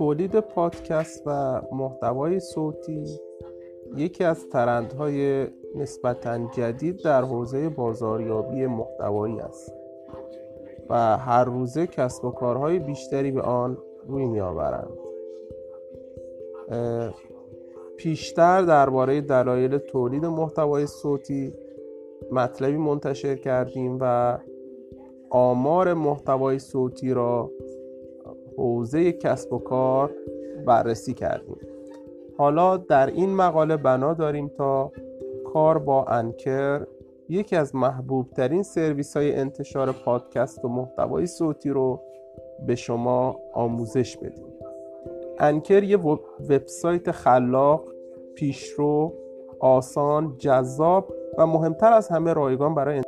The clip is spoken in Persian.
تولید پادکست و محتوای صوتی یکی از ترندهای نسبتا جدید در حوزه بازاریابی محتوایی است و هر روزه کسب و کارهای بیشتری به آن روی می آورند پیشتر درباره دلایل تولید محتوای صوتی مطلبی منتشر کردیم و آمار محتوای صوتی را حوزه کسب و کار بررسی کردیم. حالا در این مقاله بنا داریم تا کار با انکر یکی از محبوب ترین سرویس های انتشار پادکست و محتوای صوتی رو به شما آموزش بدیم. انکر یه وبسایت خلاق پیشرو آسان جذاب و مهمتر از همه رایگان برای